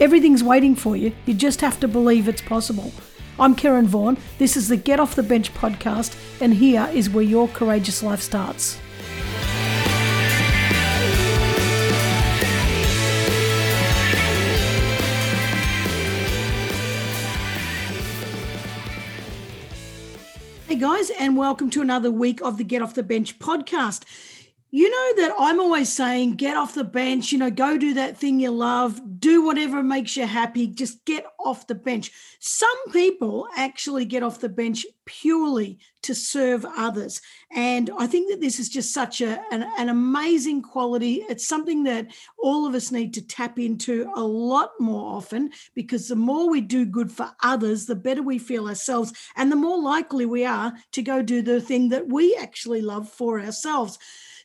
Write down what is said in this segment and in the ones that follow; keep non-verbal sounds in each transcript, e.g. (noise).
Everything's waiting for you. You just have to believe it's possible. I'm Karen Vaughan. This is the Get Off the Bench podcast, and here is where your courageous life starts. Hey guys, and welcome to another week of the Get Off the Bench podcast. You know that I'm always saying, get off the bench, you know, go do that thing you love, do whatever makes you happy, just get off the bench. Some people actually get off the bench purely to serve others. And I think that this is just such a, an, an amazing quality. It's something that all of us need to tap into a lot more often because the more we do good for others, the better we feel ourselves, and the more likely we are to go do the thing that we actually love for ourselves.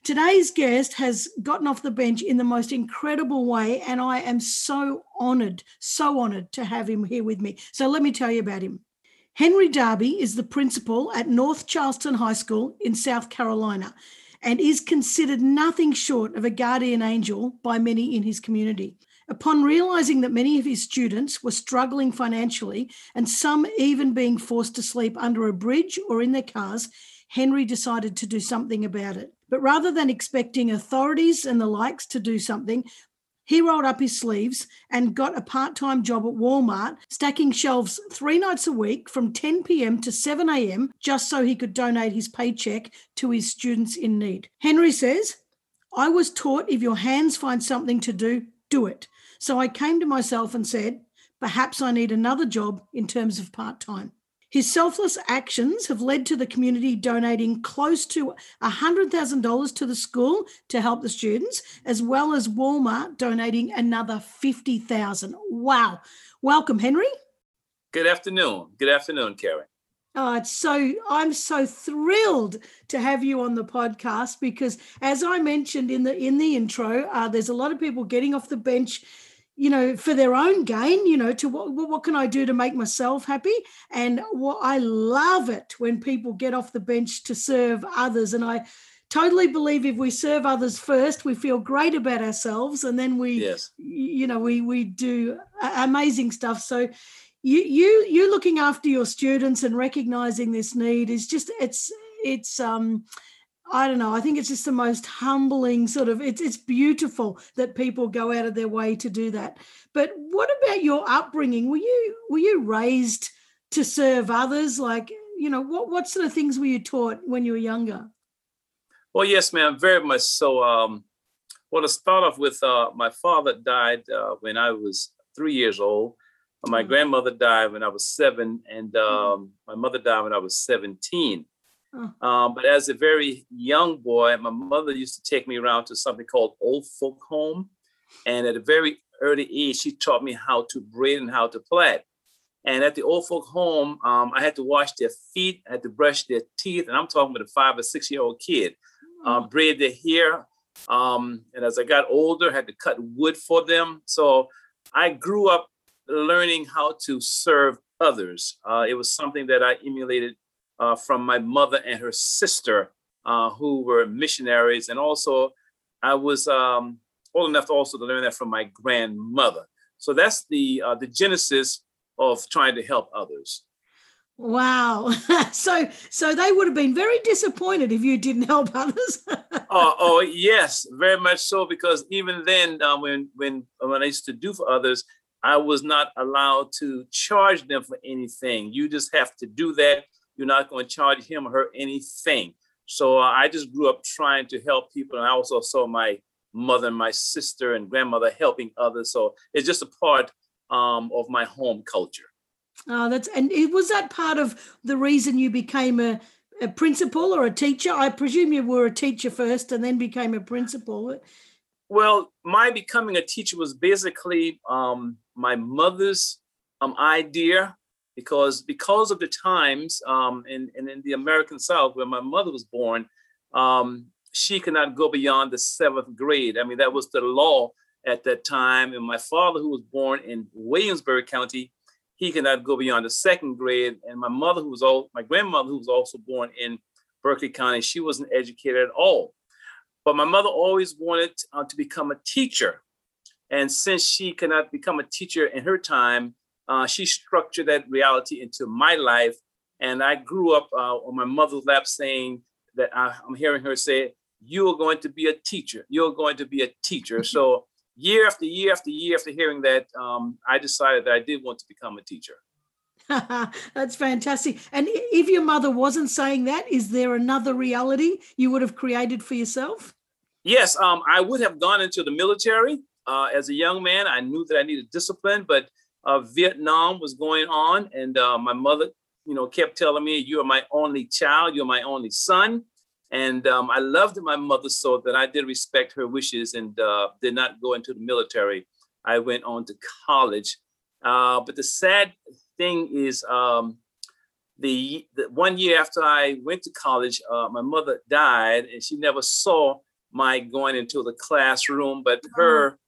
Today's guest has gotten off the bench in the most incredible way, and I am so honored, so honored to have him here with me. So let me tell you about him. Henry Darby is the principal at North Charleston High School in South Carolina and is considered nothing short of a guardian angel by many in his community. Upon realizing that many of his students were struggling financially and some even being forced to sleep under a bridge or in their cars, Henry decided to do something about it. But rather than expecting authorities and the likes to do something, he rolled up his sleeves and got a part time job at Walmart, stacking shelves three nights a week from 10 p.m. to 7 a.m., just so he could donate his paycheck to his students in need. Henry says, I was taught if your hands find something to do, do it. So I came to myself and said, perhaps I need another job in terms of part time. His selfless actions have led to the community donating close to $100,000 to the school to help the students, as well as Walmart donating another 50,000. Wow. Welcome, Henry. Good afternoon. Good afternoon, Karen. Oh, it's so I'm so thrilled to have you on the podcast because, as I mentioned in the in the intro, uh, there's a lot of people getting off the bench you know, for their own gain, you know, to what, what can I do to make myself happy? And what I love it when people get off the bench to serve others. And I totally believe if we serve others first, we feel great about ourselves, and then we, yes. you know, we we do amazing stuff. So you you you looking after your students and recognizing this need is just it's it's um I don't know. I think it's just the most humbling sort of. It's it's beautiful that people go out of their way to do that. But what about your upbringing? Were you were you raised to serve others? Like you know, what what sort of things were you taught when you were younger? Well, yes, ma'am, very much so. Um, well, to start off with, uh, my father died uh, when I was three years old. My mm-hmm. grandmother died when I was seven, and mm-hmm. um, my mother died when I was seventeen. Um, but as a very young boy, my mother used to take me around to something called Old Folk Home. And at a very early age, she taught me how to braid and how to plait. And at the Old Folk Home, um, I had to wash their feet, I had to brush their teeth. And I'm talking about a five or six year old kid, um, braid their hair. Um, and as I got older, I had to cut wood for them. So I grew up learning how to serve others. Uh, it was something that I emulated uh, from my mother and her sister, uh, who were missionaries. And also, I was um, old enough to also to learn that from my grandmother. So that's the uh, the genesis of trying to help others. Wow. (laughs) so so they would have been very disappointed if you didn't help (laughs) others. oh, oh yes, very much so. Because even then, uh, when when when I used to do for others, I was not allowed to charge them for anything. You just have to do that you're not going to charge him or her anything. So uh, I just grew up trying to help people. And I also saw my mother and my sister and grandmother helping others. So it's just a part um, of my home culture. Oh, that's and it was that part of the reason you became a, a principal or a teacher. I presume you were a teacher first and then became a principal. Well, my becoming a teacher was basically um, my mother's um, idea because because of the times um, in, in, in the American South where my mother was born, um, she could not go beyond the seventh grade. I mean, that was the law at that time. And my father, who was born in Williamsburg County, he could not go beyond the second grade. And my mother, who was all my grandmother, who was also born in Berkeley County, she wasn't educated at all. But my mother always wanted uh, to become a teacher. And since she could not become a teacher in her time, uh, she structured that reality into my life. And I grew up uh, on my mother's lap saying that I, I'm hearing her say, You are going to be a teacher. You're going to be a teacher. (laughs) so, year after year after year after hearing that, um, I decided that I did want to become a teacher. (laughs) That's fantastic. And if your mother wasn't saying that, is there another reality you would have created for yourself? Yes, um, I would have gone into the military. Uh, as a young man, I knew that I needed discipline, but Vietnam was going on, and uh, my mother, you know, kept telling me, "You are my only child. You're my only son." And um, I loved my mother so that I did respect her wishes and uh, did not go into the military. I went on to college. Uh, but the sad thing is, um, the, the, one year after I went to college, uh, my mother died, and she never saw my going into the classroom. But her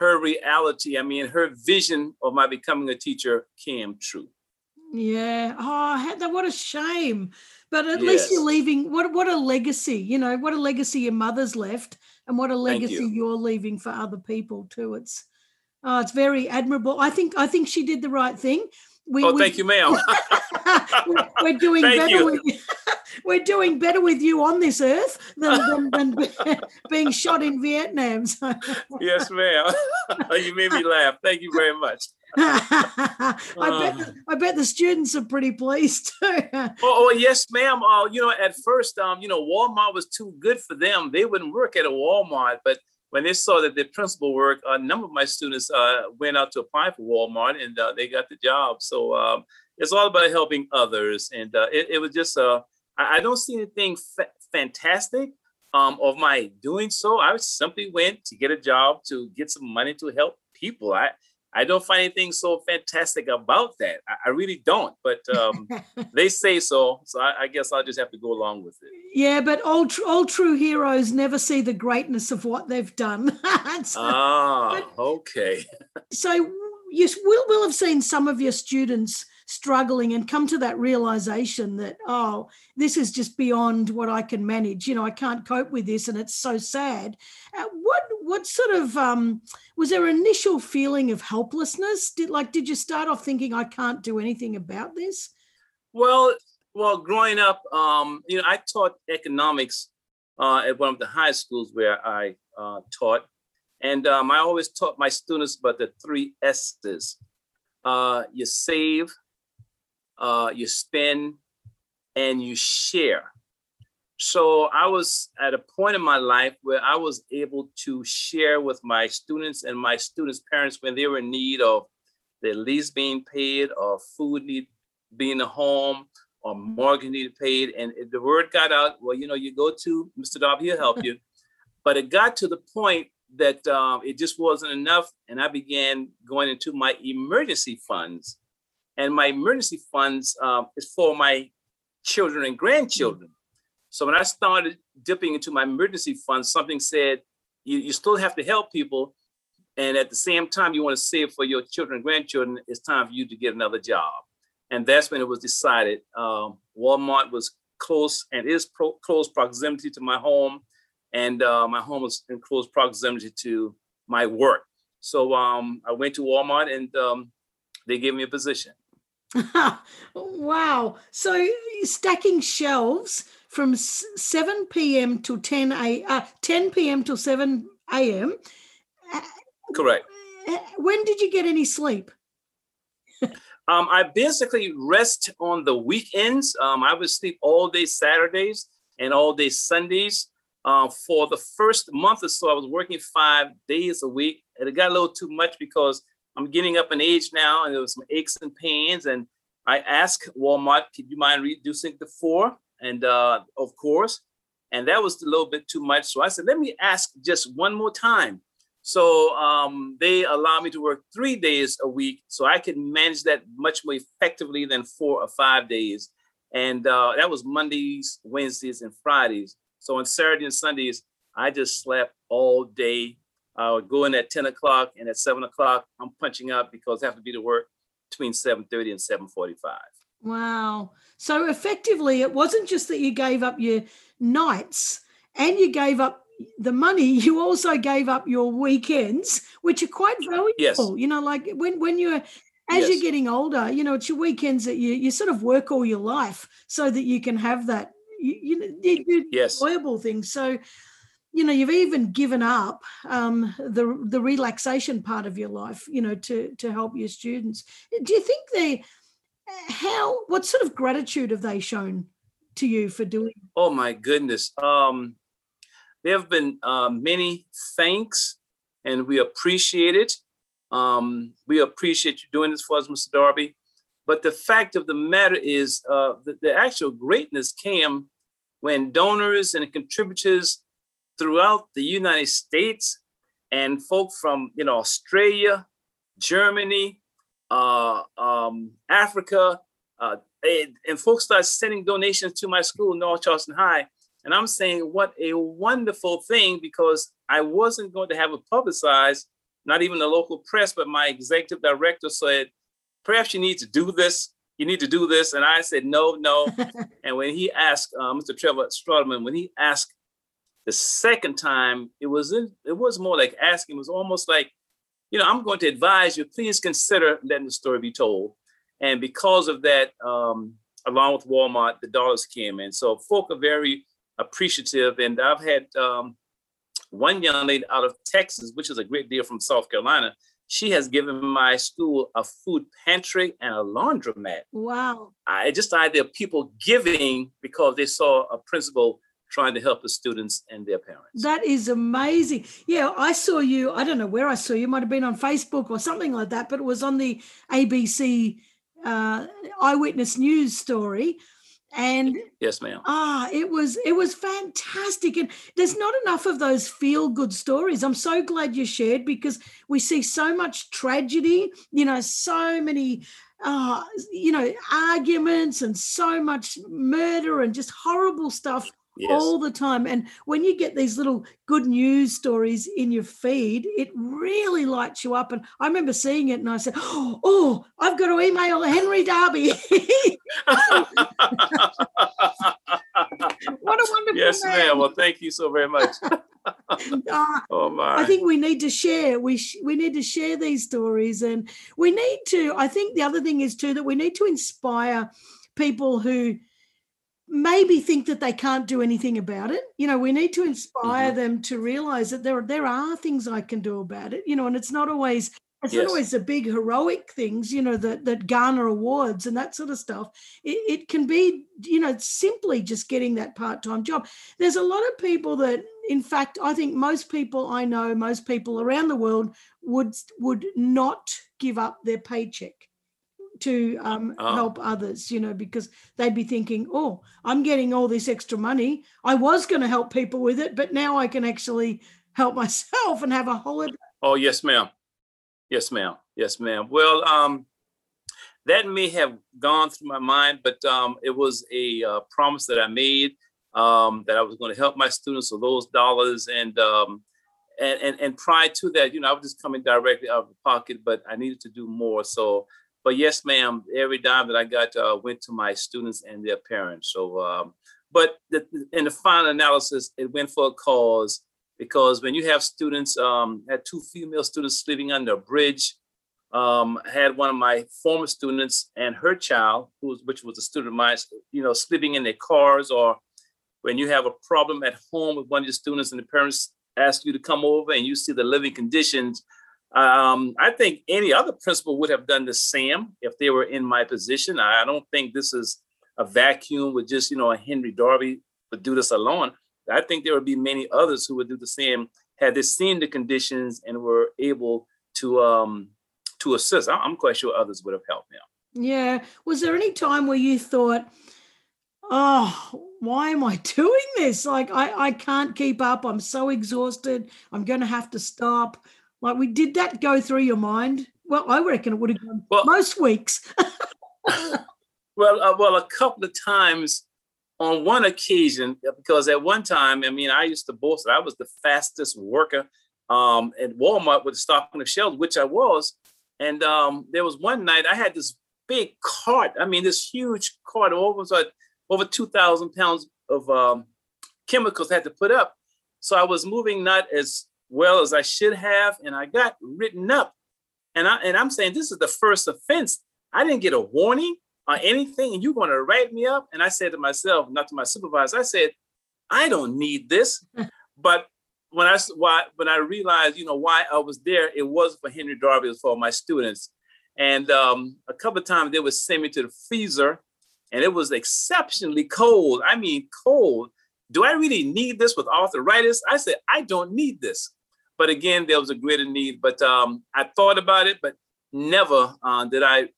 her reality, I mean, her vision of my becoming a teacher came true. Yeah. Oh, that what a shame. But at yes. least you're leaving what what a legacy, you know, what a legacy your mother's left and what a legacy you. you're leaving for other people too. It's oh, it's very admirable. I think I think she did the right thing. We, oh, we, thank you, ma'am. (laughs) we're doing better you. with we're doing better with you on this earth than, than, than (laughs) being shot in Vietnam. So. yes, ma'am. (laughs) you made me laugh. Thank you very much. (laughs) I bet the, I bet the students are pretty pleased too. oh, oh, yes, ma'am. Uh, you know, at first, um, you know, Walmart was too good for them. They wouldn't work at a Walmart, but when they saw that the principal worked, a number of my students uh, went out to apply for Walmart and uh, they got the job. So um, it's all about helping others, and uh, it, it, was just uh, I, I don't see anything fa- fantastic um, of my doing so. I simply went to get a job to get some money to help people. I I don't find anything so fantastic about that. I, I really don't, but um, (laughs) they say so. So I, I, guess I'll just have to go along with it. Yeah, but all, tr- all true heroes never see the greatness of what they've done. (laughs) so, ah, okay. (laughs) so yes, we'll, we'll have seen some of your students struggling and come to that realization that oh this is just beyond what i can manage. You know i can't cope with this and it's so sad. Uh, what what sort of um, was there an initial feeling of helplessness? Did like did you start off thinking i can't do anything about this well well growing up um, you know i taught economics uh, at one of the high schools where i uh, taught. And um, i always taught my students about the three s's. Uh, you save uh, you spend, and you share. So I was at a point in my life where I was able to share with my students and my students' parents when they were in need of their lease being paid or food need being a home or mortgage needed paid. And the word got out, well, you know, you go to Mr. Darby, he'll help you. (laughs) but it got to the point that um, it just wasn't enough. And I began going into my emergency funds and my emergency funds um, is for my children and grandchildren. So when I started dipping into my emergency funds, something said you, you still have to help people, and at the same time you want to save for your children and grandchildren. It's time for you to get another job, and that's when it was decided. Um, Walmart was close and is pro- close proximity to my home, and uh, my home was in close proximity to my work. So um, I went to Walmart and um, they gave me a position. (laughs) wow. So stacking shelves from 7 p.m. to 10 a uh, 10 p.m. to 7 a.m. Correct. Uh, when did you get any sleep? (laughs) um, I basically rest on the weekends. Um, I would sleep all day Saturdays and all day Sundays. Uh, for the first month or so, I was working five days a week, and it got a little too much because I'm getting up in age now, and there was some aches and pains. And I asked Walmart, "Could you mind reducing to four? And uh, of course, and that was a little bit too much. So I said, "Let me ask just one more time." So um, they allow me to work three days a week, so I could manage that much more effectively than four or five days. And uh, that was Mondays, Wednesdays, and Fridays. So on Saturday and Sundays, I just slept all day. I would go in at 10 o'clock, and at 7 o'clock, I'm punching up because I have to be to work between 7:30 and 7:45. Wow. So effectively, it wasn't just that you gave up your nights and you gave up the money, (laughs) you also gave up your weekends, which are quite valuable. Yes. You know, like when when you're as Yes. you're getting older, you know, it's your weekends that you you sort of work all your life so that you can have that you, you know you do Yes. enjoyable things. So you know you've even given up um, the the relaxation part of your life, you know, to to help your students. Do you think they how what sort of gratitude have they shown to you for doing? Oh my goodness. Um, there have been uh, many thanks, and we appreciate it. Um, we appreciate you doing this for us, Mr. Darby. But the fact of the matter is, uh, the, the actual greatness came when donors and contributors throughout the United States and folk from you know Australia, Germany, uh, um, Africa, uh, and, and folks start sending donations to my school, North Charleston High. And I'm saying, what a wonderful thing because I wasn't going to have it publicized, not even the local press, but my executive director said, perhaps you need to do this. You need to do this. And I said, no, no. (laughs) and when he asked uh, Mr. Trevor Strawderman, when he asked the second time, it was in, it was more like asking. It was almost like, you know, I'm going to advise you. Please consider letting the story be told. And because of that, um, along with Walmart, the dollars came in. So folk are very appreciative. And I've had um, one young lady out of Texas, which is a great deal from South Carolina. She has given my school a food pantry and a laundromat. Wow. I just the idea of people giving because they saw a principal trying to help the students and their parents. That is amazing. Yeah, I saw you. I don't know where I saw you. Might have been on Facebook or something like that, but it was on the ABC uh, Eyewitness News story, and yes, ma'am. ah, it was it was fantastic. And there's not enough of those feel good stories. I'm so glad you shared because we see so much tragedy. You know, so many. Uh, you know, arguments and so much murder and just horrible stuff Yes. all the time. And when you get these little good news stories in your feed, it really lights you up. And I remember seeing it and I said, (gasps) Oh, I've got to email Henry Darby. (laughs) what a wonderful yes, man. ma'am. Well, thank you so very much. Ah, (laughs) (laughs) Oh my. I think we need to share. We sh- we need to share these stories, and we need to. I think the other thing is too that we need to inspire people who maybe think that they can't do anything about it. You know, we need to inspire Mhm. them to realize that there there are things I can do about it. You know, and it's not always it's not always the big heroic things. You know, that that garner awards and that sort of stuff. It, it can be you know simply just getting that part time job. There's a lot of people that in fact, I think most people I know, most people around the world would would not give up their paycheck to um, Oh. help others, you know, because they'd be thinking, "Oh, I'm getting all this extra money. I was going to help people with it, but now I can actually help (laughs) myself and have a holiday." Oh, yes, ma'am. Yes, ma'am. Yes, ma'am. Well, um, that may have gone through my mind, but um, it was a uh, promise that I made um, that I was going to help my students with those dollars. And, um, and and and prior to that, you know, I was just coming directly out of the pocket, but I needed to do more. So, but yes, ma'am, every dime that I got uh, went to my students and their parents. So, um, but the, in the final analysis, it went for a cause because when you have students, um, had two female students living under a bridge. Um, had one of my former students and her child, who was, which was a student of mine, you know, sleeping in their cars, or when you have a problem at home with one of your students and the parents ask you to come over and you see the living conditions. Um, I think any other principal would have done the same if they were in my position. I don't think this is a vacuum with just, you know, a Henry Darby would do this alone. I think there would be many others who would do the same had they seen the conditions and were able to um to assist. I'm quite sure others would have helped them. Yeah. Was there any time where you thought, oh, why am I (laughs) doing this? Like, I, I can't keep up. I'm so exhausted. I'm to have to stop. Like, we did that go through your mind? Well, I reckon it would have gone Well- most weeks. (laughs) Well, uh, well, a couple of times on one occasion, because at one time, I mean, I used to boast that I was the fastest worker um, at Walmart with stocking the shelves, which I was. And um, there was one night I had this big cart. I mean, this huge cart, over over two thousand pounds of um, chemicals I had to put up. So I was moving not as well as I should have, and I got written up. And I and I'm saying this is the first offense. I didn't get a warning or anything, and you're going to write me up. And I said to myself, not to my supervisor, I said, I don't need this. (laughs) but when I why when I realized, you know, why I was there, it was for Henry Darby, it was for my students. And um, a couple of times they would send me to the freezer, and it was exceptionally cold. I mean, cold. Do I really need this with arthritis? I said, I don't need this. But again, there was a greater need. But um, I thought about it, but never uh, did I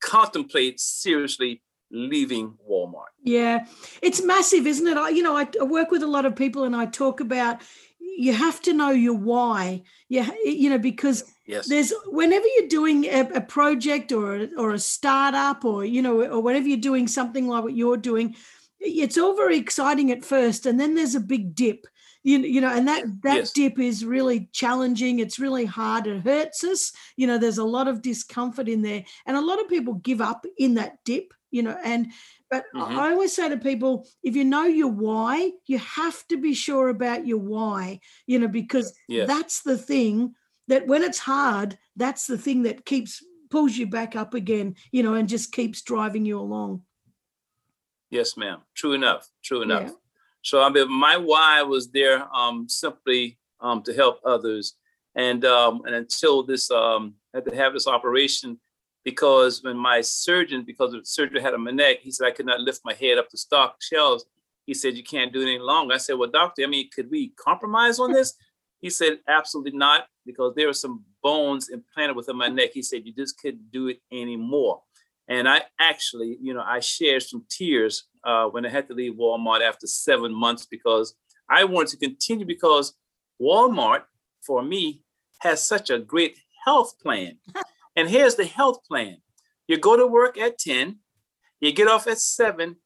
contemplate seriously leaving Walmart. Yeah, it's massive, isn't it? I, you know, I, I work with a lot of people, and I talk about you have to know your why. Yeah, you know, because Yes. there's whenever you're doing a, a project or a, or a startup or you know or whenever you're doing something like what you're doing, it's all very exciting at first, and then there's a big dip. You, you know, and that that Yes. dip is really challenging. It's really hard. It hurts us. You know, there's a lot of discomfort in there, and a lot of people give up in that dip. You know, and but I- Mhm. I always say to people, if you know your why, you have to be sure about your why. You know, because Yes. that's the thing that when it's hard, that's the thing that keeps pulls you back up again, you know, and just keeps driving you along. Yes, ma'am. True enough. True enough. Yeah. So I mean, my why was there um, simply um, to help others, and um, and until this um, I had to have this operation because when my surgeon, because the surgery had on my neck, he said I could not lift my head up to stock shelves. He said you can't do it any longer. I said, well, doctor, I mean, could we compromise on this? He said, absolutely not, because there are some bones implanted within my neck. He said you just couldn't do it anymore. And I actually, you know, I shared some tears uh, when I had to leave Walmart after seven months because I wanted to continue because Walmart, for me, has such a great health plan. (laughs) and here's the health plan you go to work at 10, you get off at 7,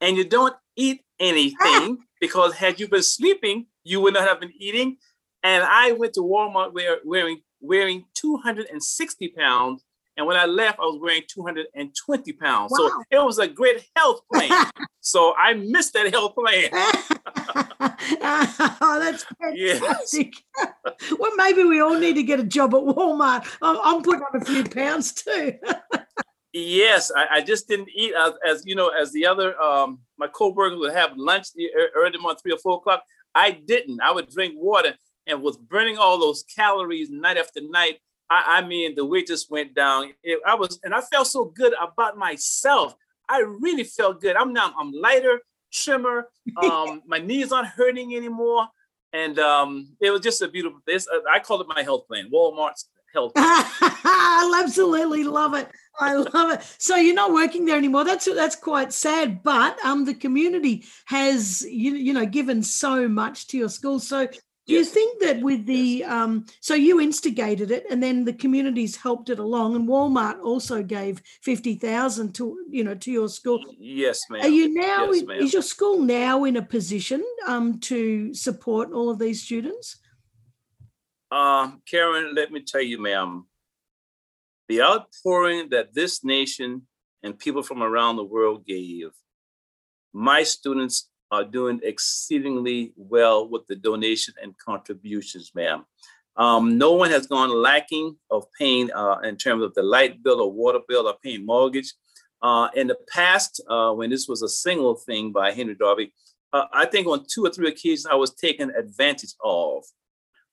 and you don't eat anything (laughs) because had you been sleeping, you would not have been eating. And I went to Walmart wear, wearing wearing 260 pounds. And when I left, I was wearing 220 pounds. Wow. So it was a great health plan. (laughs) so I missed that health plan. (laughs) oh, that's (laughs) Yes. fantastic. well, maybe we all need to get a job at Walmart. I'm, I'm putting on a few pounds too. Yes, I, I just didn't eat as, as you know as the other um my co-workers would have lunch early morning three or four o'clock. I didn't. I would drink water and was burning all those calories night after night. I, I mean, the weight just went down. It- I was, and I felt so good about myself. I really felt good. I'm now I'm lighter, trimmer. (laughs) Um, my knees aren't hurting anymore, and um, it was just a beautiful. This I call it my health plan, Walmart's health. (laughs) plan. I absolutely love it. I love it. So you're not working there anymore. That's that's quite sad. But um, the community has you you know given so much to your school. So do you think that with the um, so you instigated it, and then the communities helped it along, and Walmart also gave fifty thousand to you know to your school. Yes, ma'am. Are you now? Yes, ma'am. is your school now in a position um, to support all of these students? Um, Karen, let me tell you, ma'am, the outpouring that this nation and people from around the world gave, my students are doing exceedingly well with the donation and contributions, ma'am. Um, no one has gone lacking of paying uh, in terms of the light bill or water bill or paying mortgage. Uh, in the past, uh, when this was a single thing by Henry Darby, uh, I think on two or three occasions I was taken advantage of.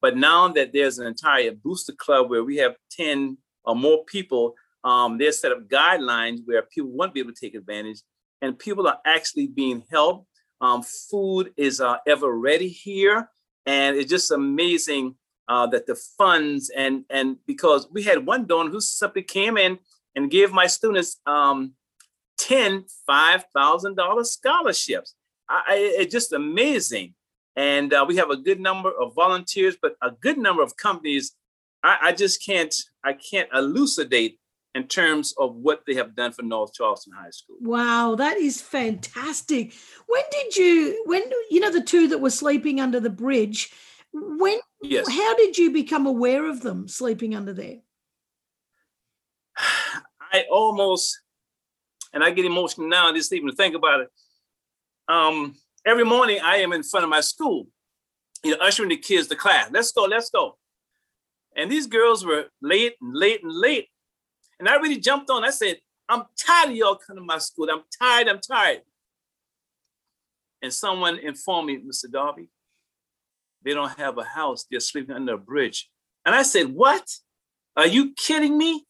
But now that there's an entire booster club where we have 10 or more people, um, there's set up guidelines where people won't be able to take advantage and people are actually being helped. Um, food is uh, ever ready here. And it's just amazing uh, that the funds and and because we had one donor who simply came in and gave my students um, 10 $5,000 scholarships. I, I, it's just amazing and uh, we have a good number of volunteers, but a good number of companies. I, I just can't I can't elucidate in terms of what they have done for North Charleston High School. Wow, that is fantastic. When did you when you know the two that were sleeping under the bridge? When Yes. how did you become aware of them sleeping under there? (sighs) I almost, and I get emotional now just even to think about it. Um, every morning I am in front of my school, you know, ushering the kids to class. Let's go, let's go. And these girls were late and late and late. And I really jumped on. I said, I'm tired of y'all coming to my school. I'm tired, I'm tired. And someone informed me, Mr. Darby, they don't have a house. They're sleeping under a bridge. And I said, What? Are you kidding me?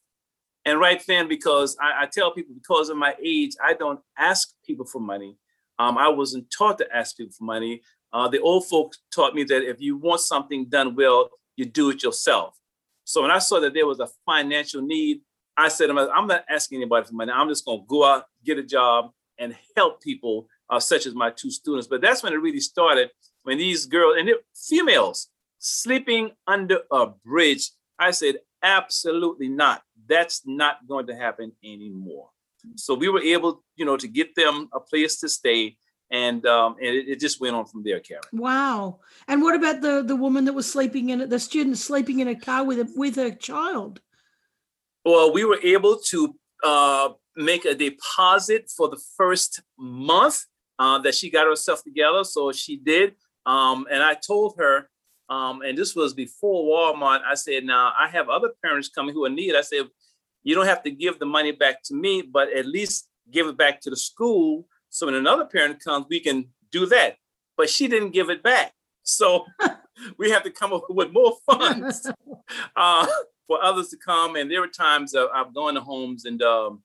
And right then, because I, I tell people because of my age, I don't ask people for money. Um, I wasn't taught to ask people for money. Uh, the old folks taught me that if you want something done well, you do it yourself. So when I saw that there was a financial need, I said, I'm not asking anybody for money. I'm just going to go out, get a job, and help people, uh, such as my two students. But that's when it really started. When these girls and females sleeping under a bridge, I said, absolutely not. That's not going to happen anymore. So we were able, you know, to get them a place to stay, and um, and it, it just went on from there, Karen. Wow. And what about the the woman that was sleeping in the student sleeping in a car with a, with her child? Well, we were able to uh, make a deposit for the first month uh, that she got herself together. So she did. Um, and I told her, um, and this was before Walmart, I said, now I have other parents coming who are in need. I said, you don't have to give the money back to me, but at least give it back to the school. So when another parent comes, we can do that. But she didn't give it back. So (laughs) we have to come up with more funds. (laughs) uh, for others to come. And there were times uh, I've gone to homes and um,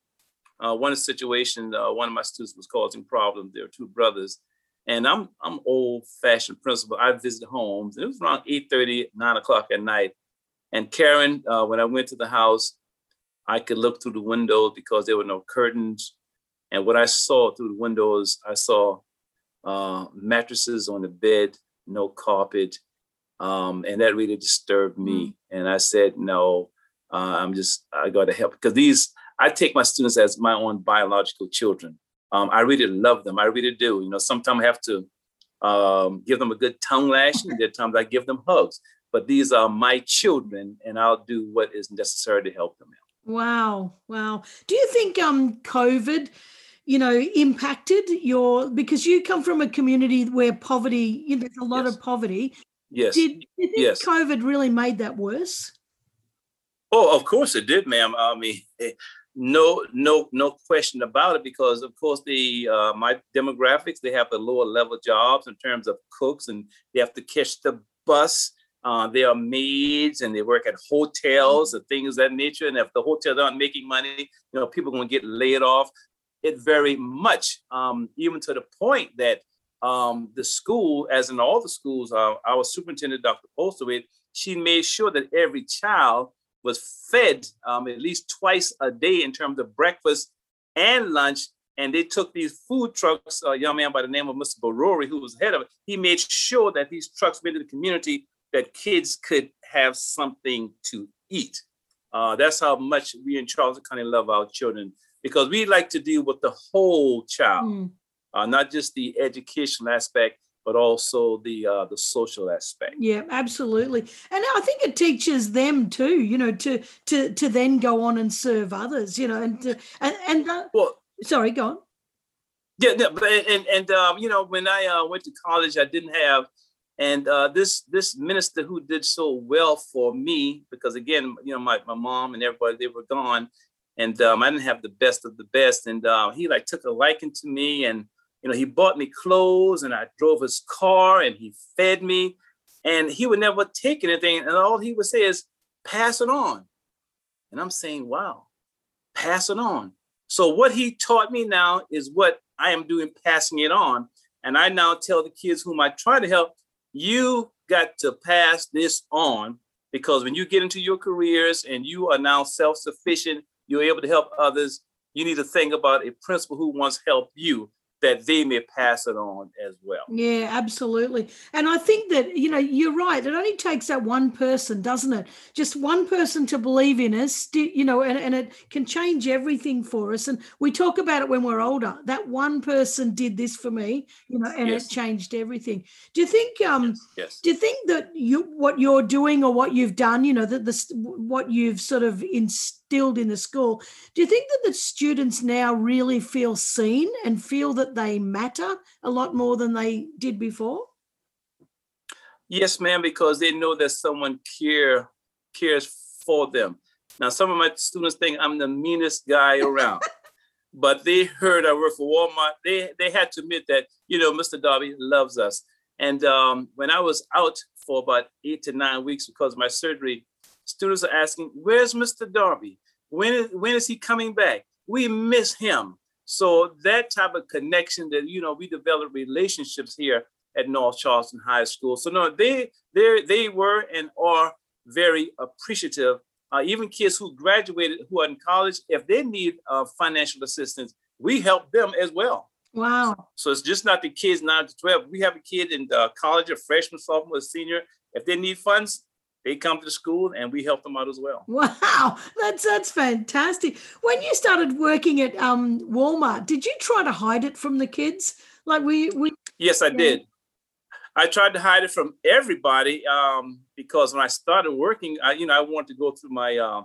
uh, one situation, uh, one of my students was causing problems. There were two brothers, and I'm I'm old fashioned principal. I visited homes, it was around 8 30, 9 o'clock at night. And Karen, uh, when I went to the house, I could look through the windows because there were no curtains. And what I saw through the windows, I saw uh, mattresses on the bed, no carpet, um, and that really disturbed me. And I said, no, uh, I'm just I got to help because these I take my students as my own biological children. Um, I really love them. I really do. You know, sometimes I have to um, give them a good tongue lashing. (laughs) There are times I give them hugs. But these are my children, and I'll do what is necessary to help them out. Wow, wow. Do you think um COVID, you know, impacted your because you come from a community where poverty, you know, there's a lot Yes. of poverty. Yes. Did, you think yes. COVID really made that worse? Oh, of course it did, ma'am. I mean, eh, no, no, no question about it. Because of course the uh, my demographics they have the lower level jobs in terms of cooks, and they have to catch the bus. Uh, they are maids and they work at hotels and things of that nature. And if the hotels aren't making money, you know, people are going to get laid off. It very much, um, even to the point that um, the school, as in all the schools, uh, our superintendent, Dr. Postlewait, she made sure that every child was fed um, at least twice a day in terms of breakfast and lunch. And they took these food trucks, a young man by the name of Mr. Barori, who was head of it, he made sure that these trucks went to the community that kids could have something to eat. Uh, that's how much we in Charleston County love our children because we like to deal with the whole child, Mm. Uh, not just the educational aspect, but also the uh, the social aspect. Yeah, absolutely. And I think it teaches them too, you know, to to to then go on and serve others, you know, and to, and, and uh, Well, sorry, go on. Yeah, yeah, but and and um, you know, when I uh, went to college, I didn't have, and uh, this this minister who did so well for me because again, you know, my my mom and everybody they were gone, and um, I didn't have the best of the best, and uh, he like took a liking to me, and you know, he bought me clothes, and I drove his car, and he fed me, and he would never take anything, and all he would say is, "Pass it on," and I'm saying, "Wow, pass it on." So what he taught me now is what I am doing, passing it on. And I now tell the kids whom I try to help, you got to pass this on because when you get into your careers and you are now self-sufficient, you're able to help others. You need to think about a principal who once helped you that they may pass it on as well. Yeah, absolutely. And I think that, you know, you're right. It only takes that one person, doesn't it? Just one person to believe in us, you know, and, and it can change everything for us. And we talk about it when we're older. That one person did this for me, you know, and yes. it changed everything. Do you think, um, yes. yes. do you think that you, what you're doing or what you've done, you know, that this, what you've sort of instilled in the school, do you think that the students now really feel seen and feel that they matter a lot more than they did before? Yes, ma'am, because they know that someone care cares for them. Now, some of my students think I'm the meanest guy around, (laughs) but they heard I work for Walmart. They they had to admit that you know Mr. Darby loves us. And um, when I was out for about eight to nine weeks because of my surgery, students are asking, "Where's Mr. Darby? When is when is he coming back? We miss him." So that type of connection that you know we develop relationships here at North Charleston High School. So no, they they they were and are very appreciative. Uh, even kids who graduated who are in college, if they need uh, financial assistance, we help them as well. Wow. So it's just not the kids nine to 12. We have a kid in college, a freshman, sophomore, senior. If they need funds, they come to the school and we help them out as well. Wow, that's that's fantastic. When you started working at um, Walmart, did you try to hide it from the kids? Like we we Yes, I did. I tried to hide it from everybody um, because when I started working, I, you know, I wanted to go through my uh,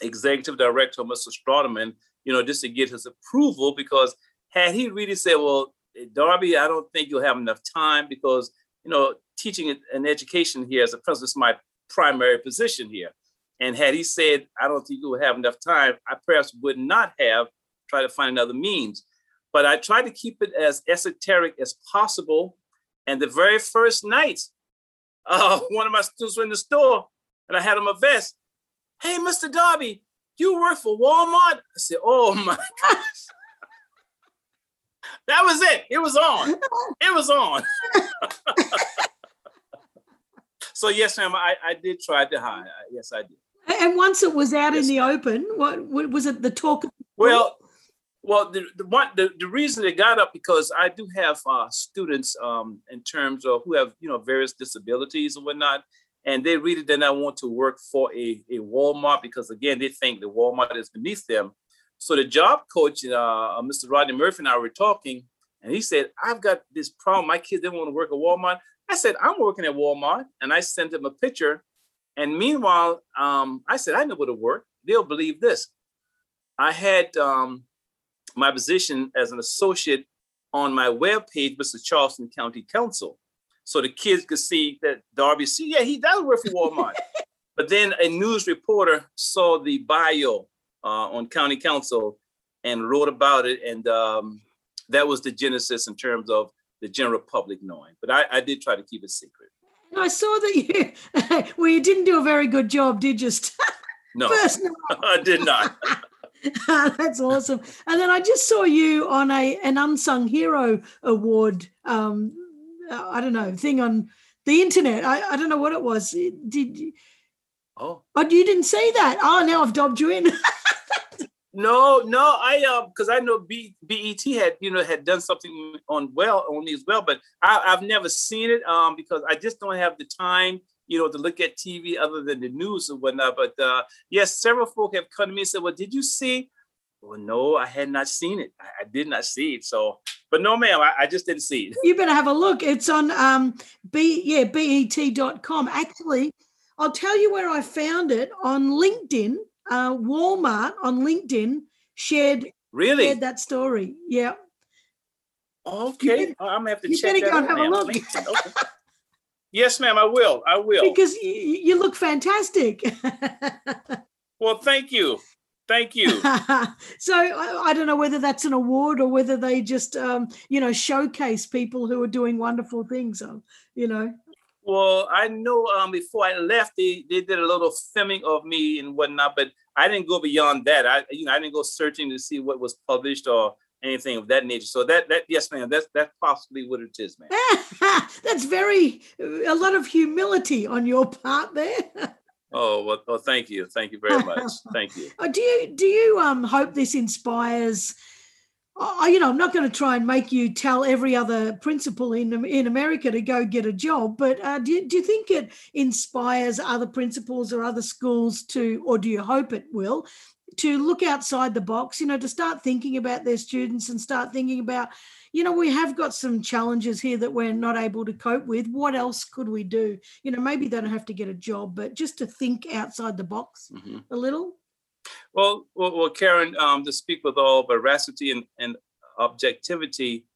executive director, Mr. Strawderman, you know, just to get his approval because had he really said, well, Darby, I don't think you'll have enough time because, you know, teaching an education here as a principal is my primary position here. And had he said, I don't think you will have enough time, I perhaps would not have tried to find another means. But I tried to keep it as esoteric as possible and the very first night, (laughs) uh, one of my students were in the store and I had him a vest. Hey, Mr. Darby, you work for Walmart? I said, Oh (laughs) my gosh. that was it. It was on. It was on. (laughs) so yes, ma'am, I, I did try to hide. Yes, I did. And once it was out yes, in the open, what, what was it? The talk. Well, well, the the, one, the the reason it got up because I do have uh, students um, in terms of who have you know various disabilities and whatnot, and they really did not want to work for a, a Walmart because again they think the Walmart is beneath them. So the job coach, uh, Mr. Rodney Murphy, and I were talking, and he said, "I've got this problem. My kids didn't want to work at Walmart." I said, "I'm working at Walmart," and I sent him a picture. And meanwhile, um, I said, "I know what to work. They'll believe this." I had um, my position as an associate on my web page, Mr. Charleston County Council. So the kids could see that Darby, see, yeah, he does work for Walmart. (laughs) but then a news reporter saw the bio uh, on county council and wrote about it. And um, that was the genesis in terms of the general public knowing. But I, I did try to keep it secret. I saw that you, (laughs) well, you didn't do a very good job, did you? (laughs) no, (laughs) I did not. That's awesome. And then I just saw you on a an unsung hero award. Um, I don't know thing on the internet. I, I don't know what it was. Did you? Oh, oh, you didn't see that? Oh, now I've dobbed you in. No, no, I um, because I know B, BET had you know had done something on well on me as well, but I, I've never seen it um because I just don't have the time you know, to look at TV other than the news and whatnot. But uh, yes, several folk have come to me and said, "Well, did you see?" Well, no, I had not seen it. I, I did not see it. So, but no, ma'am, I, I, just didn't see it. You better have a look. It's on um b yeah bet.com. Actually, I'll tell you where I found it on LinkedIn. Uh, Walmart on LinkedIn shared really shared that story. Yeah. Okay, better, I'm gonna have to you check better that go have a look. Okay. Yes, ma'am, I will. I will. Because you, you look fantastic. (laughs) well, thank you. Thank you. (laughs) so I, I, don't know whether that's an award or whether they just, um, you know, showcase people who are doing wonderful things. Um, you know. Well, I know um, before I left, they, they did a little filming of me and whatnot, but I didn't go beyond that. I, you know, I didn't go searching to see what was published or anything of that nature. So that that yes, ma'am, that's that's possibly what it is, ma'am. (laughs) that's very a lot of humility on your part there. (laughs) oh well, well, thank you, thank you very much, (laughs) thank you. Oh, do you do you um hope this inspires? I, you know, I'm not going to try and make you tell every other principal in in America to go get a job, but uh, do, you, do you think it inspires other principals or other schools to, or do you hope it will, to look outside the box? You know, to start thinking about their students and start thinking about, you know, we have got some challenges here that we're not able to cope with. What else could we do? You know, maybe they don't have to get a job, but just to think outside the box Mm-hmm. a little. Well, well, well Karen, um, to speak with all veracity and, and objectivity,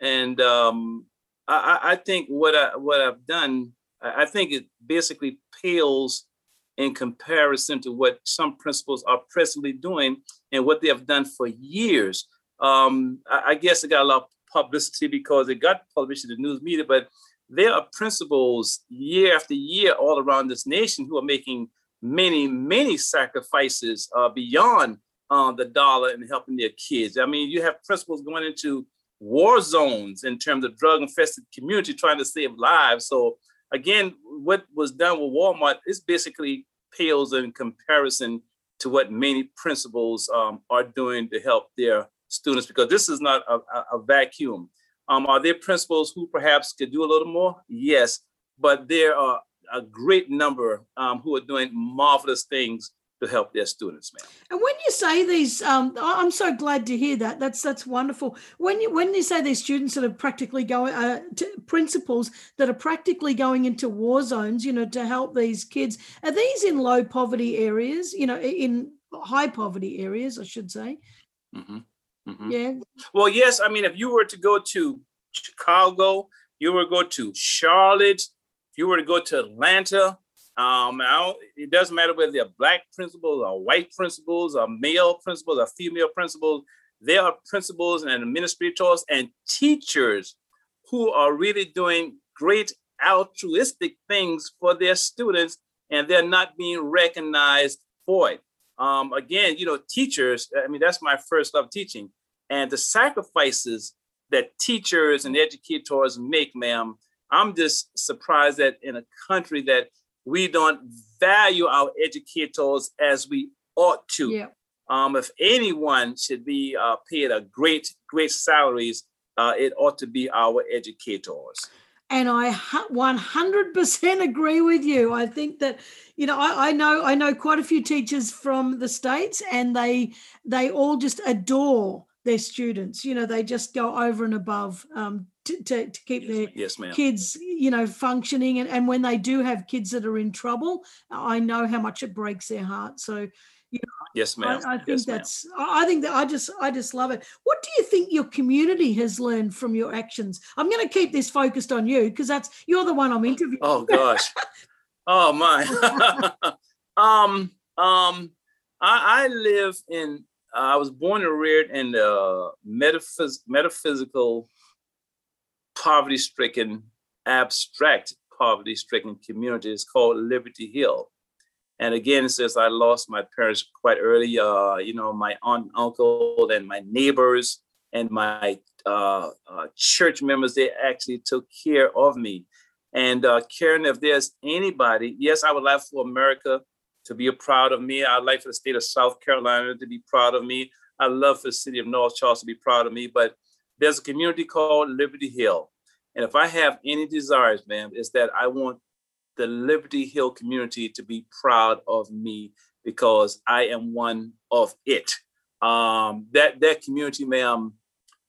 and um, I, I think what I what I've done, I I think it basically pales in comparison to what some principals are presently doing and what they have done for years. Um, I, I guess it got a lot of publicity because it got published in the news media, but there are principals year after year all around this nation who are making many, many sacrifices uh, beyond uh, the dollar and helping their kids. I mean, you have principals going into war zones in terms of drug infested community trying to save lives. So again, what was done with Walmart is basically pales in comparison to what many principals um, are doing to help their students because this is not a, a, vacuum. Um, are there principals who perhaps could do a little more? Yes, but there are a great number um, who are doing marvelous things to help their students, ma'am. And when you say these, um, I'm so glad to hear that. That's that's wonderful. When you when you say these students that are practically going, uh, to, principals that are practically going into war zones, you know, to help these kids, are these in low poverty areas? You know, in high poverty areas, I should say. Mhm, mhm. Yeah. Well, yes. I mean, if you were to go to Chicago, you were to go to Charlotte, you were to go to Atlanta, um, it doesn't matter whether they're black principals or white principals or male principals or female principals. There are principals and administrators and teachers who are really doing great altruistic things for their students, and they're not being recognized for it. Um, again, you know, teachers, I mean, that's my first love teaching. And the sacrifices that teachers and educators make, ma'am, I'm just surprised that in a country that we don't value our educators as we ought to. Yeah. Um, if anyone should be uh, paid a great, great salaries, uh, it ought to be our educators. And I hu- 100% agree with you. I think that, you know, I, I know I know quite a few teachers from the states, and they they all just adore their students. You know, they just go over and above um, to, to to keep Yes, their yes, ma'am. kids, you know, functioning. And, and when they do have kids that are in trouble, I know how much it breaks their heart. So Yes, ma'am. I think yes, that's I I think that I just I just love it. What do you think your community has learned from your actions? I'm going to keep this focused on you because that's you're the one I'm interviewing. Oh gosh. oh my. (laughs) um. Um. I, I live in. Uh, I was born and reared in the metaphys- metaphysical, poverty-stricken, abstract poverty-stricken community. It's called Liberty Hill. And again, since I lost my parents quite early, uh, you know, my aunt, uncle, and my neighbors and my uh, uh, church members, they actually took care of me. And uh, Karen, if there's anybody, yes, I would like for America to be proud of me. I'd like for the state of South Carolina to be proud of me. I'd love for the city of North Charles to be proud of me. But there's a community called Liberty Hill. And if I have any desires, ma'am, is that I want the Liberty Hill community to be proud of me because I am one of it. Um, that that community, ma'am,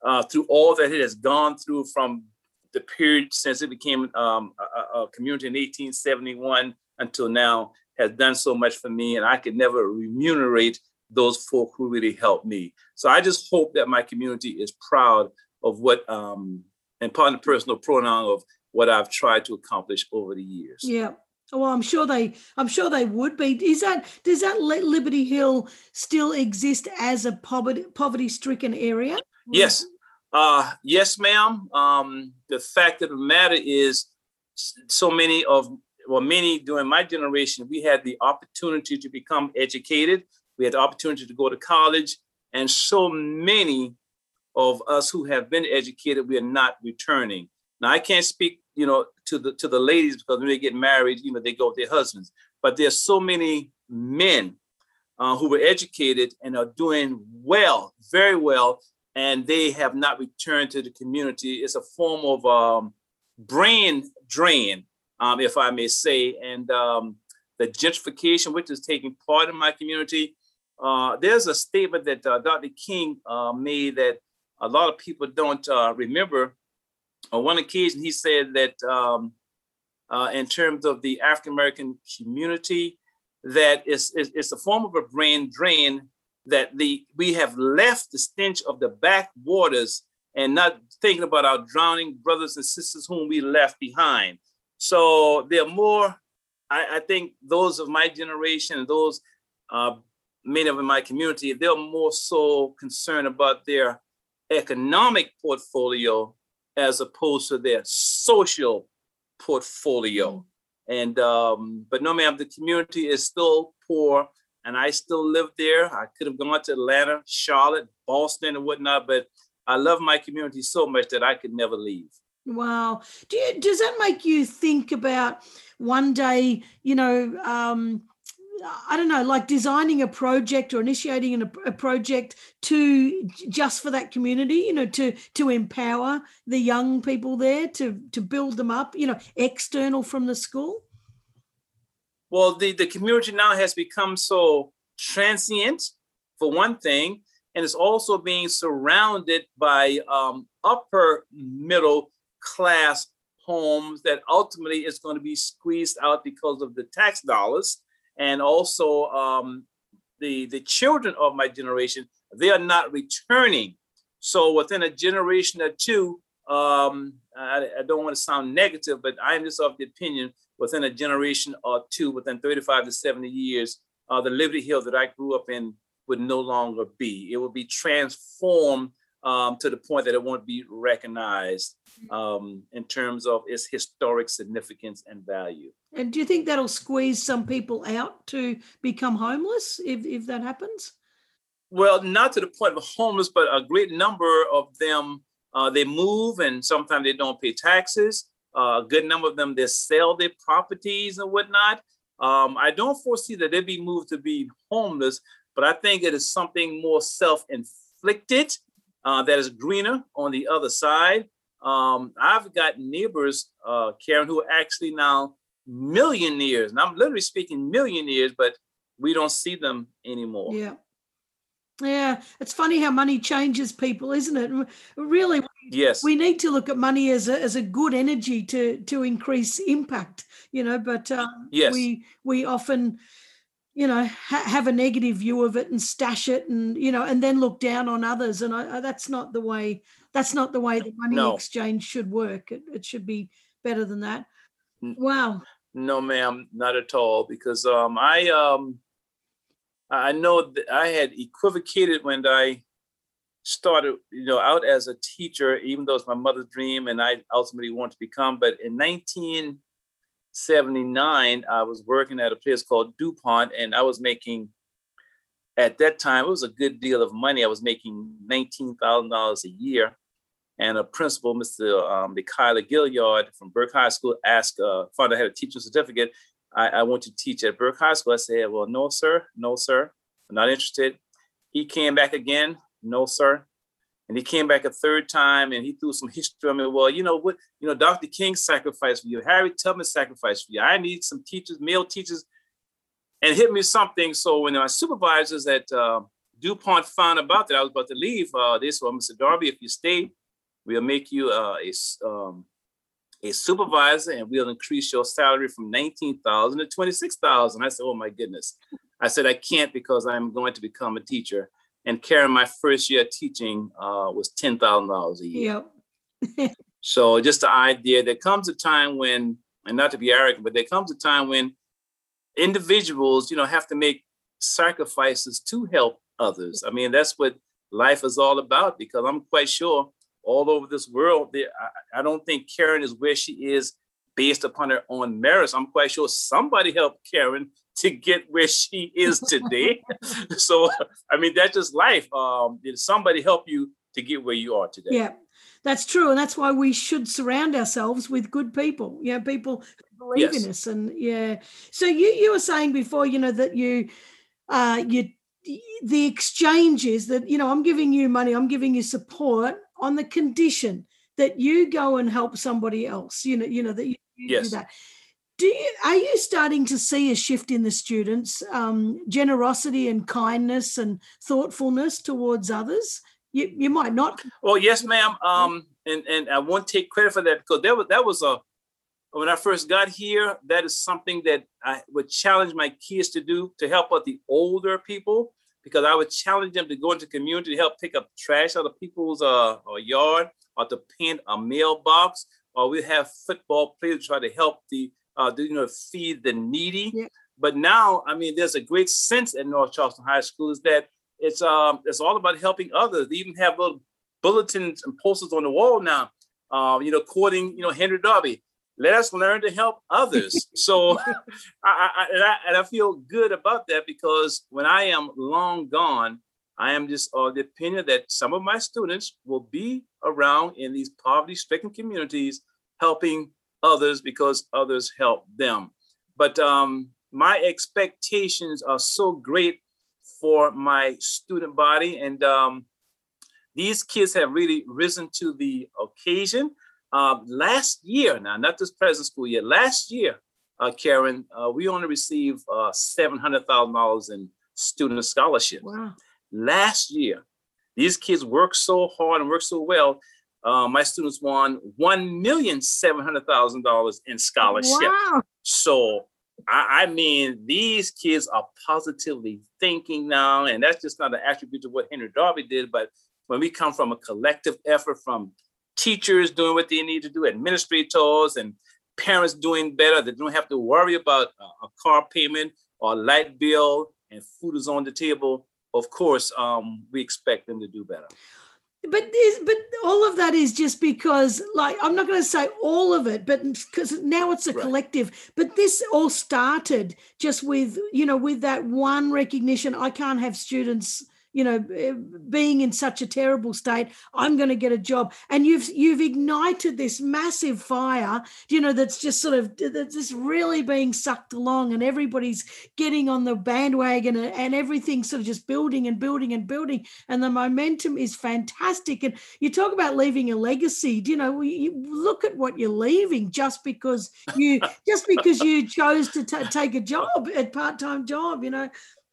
uh, through all that it has gone through from the period since it became um, a, a- a community in 1871 until now, has done so much for me, and I could never remunerate those folk who really helped me. So I just hope that my community is proud of what, um, and pardon the personal pronoun of what I've tried to accomplish over the years. Yeah. Well, I'm sure they. I'm sure they would be. Is that does that Li- Liberty Hill still exist as a poverty poverty stricken area? Yes. Uh, yes, ma'am. Um, the fact of the matter is, so many of, well, many during my generation, we had the opportunity to become educated. We had the opportunity to go to college, and so many of us who have been educated, we are not returning. Now, I can't speak, you know, to the to the ladies because when they get married, you know, they go with their husbands. But there's so many men uh, who were educated and are doing well, very well, and they have not returned to the community. It's a form of um, brain drain, um, if I may say, and um, the gentrification which is taking part in my community. Uh, there's a statement that uh, Dr. King uh, made that a lot of people don't uh, remember. On one occasion, he said that um, uh, in terms of the African American community, that it's, it's, it's a form of a brain drain that the we have left the stench of the backwaters and not thinking about our drowning brothers and sisters whom we left behind. So there are more, I, I think those of my generation and those uh, many of in my community, they're more so concerned about their economic portfolio as opposed to their social portfolio. And um, but no, ma'am, the community is still poor, and I still live there. I could have gone to Atlanta, Charlotte, Boston, and whatnot, but I love my community so much that I could never leave. Wow. Do you, does that make you think about one day, you know, um, I don't know, like designing a project or initiating an, a project to just for that community, you know, to to empower the young people there, to to build them up, you know, external from the school? Well, the, the community now has become so transient, for one thing, and it's also being surrounded by um, upper middle class homes that ultimately is going to be squeezed out because of the tax dollars and also um, the the children of my generation they are not returning. So within a generation or two um, I, I, don't want to sound negative but i'm just of the opinion within a generation or two within 35 to 70 years uh, the liberty hill that i grew up in would no longer be. It would be transformed um, to the point that it won't be recognized um, in terms of its historic significance and value. And do you think that'll squeeze some people out to become homeless if, if that happens? Well, not to the point of homeless, but a great number of them, uh, they move and sometimes they don't pay taxes. Uh, a good number of them, they sell their properties and whatnot. Um, I don't foresee that they'd be moved to be homeless, but I think it is something more self inflicted uh, that is greener on the other side. Um, I've got neighbors, uh, Karen, who are actually now millionaires, and I'm literally speaking millionaires, but we don't see them anymore. Yeah. Yeah, it's funny how money changes people, isn't it? Really, yes. We need to look at money as a, as a good energy to to increase impact, you know. But um, yes. we we often you know ha- have a negative view of it and stash it and you know and then look down on others. And I, I, that's not the way that's not the way the money no. exchange should work. It, it should be better than that. Wow. no ma'am not at all because um i um i know that i had equivocated when i started you know out as a teacher even though it's my mother's dream and i ultimately want to become but in 19 79, I was working at a place called DuPont, and I was making, at that time, it was a good deal of money. I was making $19,000 a year. And a principal, Mr. Um, Gilliard from Burke High School, asked, uh, found I had a teaching certificate. I, I want to teach at Burke High School. I said, well, no, sir. No, sir. I'm not interested. He came back again. No, sir. And he came back a third time and he threw some history on me. Well, you know what? You know, Dr. King sacrificed for you. Harry Tubman sacrificed for you. I need some teachers, male teachers, and hit me something. So when my supervisors at uh, DuPont found about that I was about to leave, uh, they said, well, Mr. Darby, if you stay, we'll make you uh, a, um, a supervisor and we'll increase your salary from 19,000 to 26,000. I said, oh my goodness. I said, I can't because I'm going to become a teacher. And Karen, my first year teaching uh, was ten thousand dollars a year. Yep. (laughs) so just the idea there comes a time when, and not to be arrogant, but there comes a time when individuals, you know, have to make sacrifices to help others. I mean, that's what life is all about. Because I'm quite sure all over this world, there, I, I don't think Karen is where she is based upon her own merits. I'm quite sure somebody helped Karen to get where she is today. (laughs) so, I mean, that's just life. Um, did somebody help you to get where you are today? Yeah, that's true. And that's why we should surround ourselves with good people, you know, people who believe yes. in us. And yeah. So you, you were saying before, you know, that you, uh, you the exchange is that you know i'm giving you money i'm giving you support on the condition that you go and help somebody else you know you know that you, you Yes. do that do you are you starting to see a shift in the students um, generosity and kindness and thoughtfulness towards others you, you might not Well, yes, ma'am. Um, and and I won't take credit for that because that was that was a when I first got here. That is something that I would challenge my kids to do to help out the older people because I would challenge them to go into community to help pick up trash out of people's uh or yard or to paint a mailbox or we have football players try to help the uh do, you know feed the needy. Yeah. But now, I mean, there's a great sense at North Charleston High School is that it's um it's all about helping others. They even have little bulletins and posters on the wall now. Um, you know, quoting you know Henry Darby. Let us learn to help others. (laughs) so, (laughs) I, I, and I and I feel good about that because when I am long gone, I am just of the opinion that some of my students will be around in these poverty-stricken communities, helping others because others help them. But um, my expectations are so great for my student body. And um, these kids have really risen to the occasion. Um, last year, now not this present school year, last year, uh, Karen, uh, we only received uh, $700,000 in student scholarships. wow Last year, these kids worked so hard and worked so well. Uh, my students won $1,700,000 in scholarship. wow So I, I mean, these kids are positively thinking now, and that's just not an attribute of what Henry Darby did. But when we come from a collective effort from teachers doing what they need to do, administrators and parents doing better, they don't have to worry about a, a car payment or light bill, and food is on the table. Of course, um, we expect them to do better. But this, but all of that is just because like i'm not going to say all of it but because now it's a Right. collective but this all started just with you know with that one recognition i can't have students you know eh, being in such a terrible state i'm going to get a job. And you've you've ignited this massive fire you know that's just sort of that's just really being sucked along and everybody's getting on the bandwagon and, and everything's sort of just building and building and building. And the momentum is fantastic. And you talk about leaving a legacy you know you look at what you're leaving just because you just because you (laughs) chose to ta take a job a part-time job you know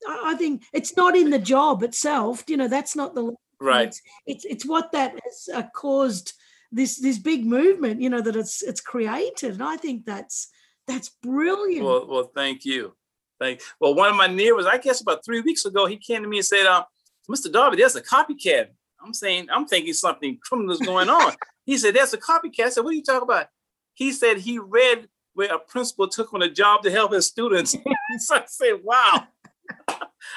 I think it's not in the job itself. You know, that's not the Right. It's it's, it's what that has uh, caused this this big movement. You know that it's it's created, and I think that's that's brilliant. Well, well, thank you. Thank. Well, one of my neighbors, I guess about three weeks ago, he came to me and said, uh, "Mr. Darby, there's a copycat." I'm saying, I'm thinking something criminal is going on. he said, "There's a copycat." I said, "What are you talking about?" He said he read where a principal took on a job to help his students. so (laughs) I said, "Wow."